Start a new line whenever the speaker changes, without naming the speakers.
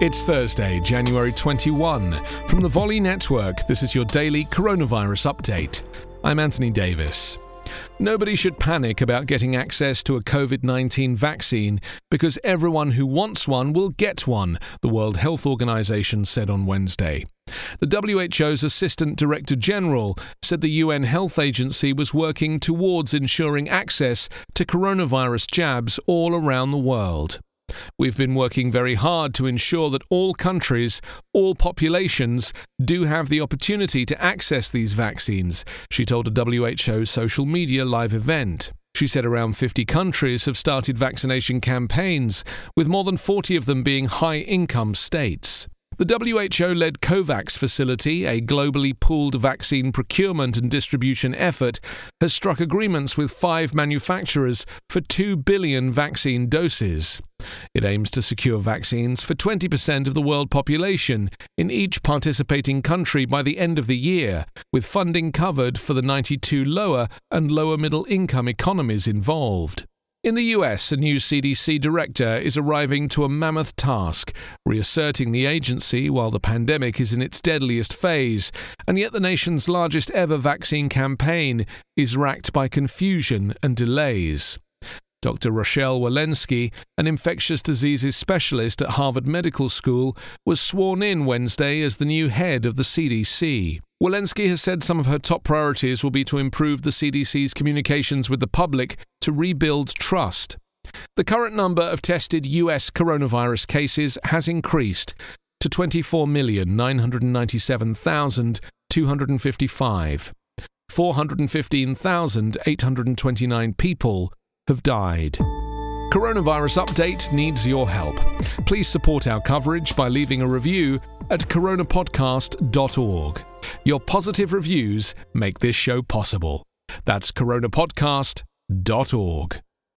It's Thursday, January 21. From the Volley Network, this is your daily coronavirus update. I'm Anthony Davis. Nobody should panic about getting access to a COVID 19 vaccine because everyone who wants one will get one, the World Health Organization said on Wednesday. The WHO's Assistant Director General said the UN Health Agency was working towards ensuring access to coronavirus jabs all around the world. We've been working very hard to ensure that all countries, all populations, do have the opportunity to access these vaccines, she told a WHO social media live event. She said around 50 countries have started vaccination campaigns, with more than 40 of them being high income states. The WHO led COVAX facility, a globally pooled vaccine procurement and distribution effort, has struck agreements with five manufacturers for 2 billion vaccine doses. It aims to secure vaccines for 20% of the world population in each participating country by the end of the year, with funding covered for the 92 lower and lower middle income economies involved. In the US, a new CDC director is arriving to a mammoth task, reasserting the agency while the pandemic is in its deadliest phase, and yet the nation's largest ever vaccine campaign is racked by confusion and delays. Dr. Rochelle Walensky, an infectious diseases specialist at Harvard Medical School, was sworn in Wednesday as the new head of the CDC. Walensky has said some of her top priorities will be to improve the CDC's communications with the public to rebuild trust. The current number of tested US coronavirus cases has increased to 24,997,255. 415,829 people have died. Coronavirus Update needs your help. Please support our coverage by leaving a review at coronapodcast.org. Your positive reviews make this show possible. That's coronapodcast.org.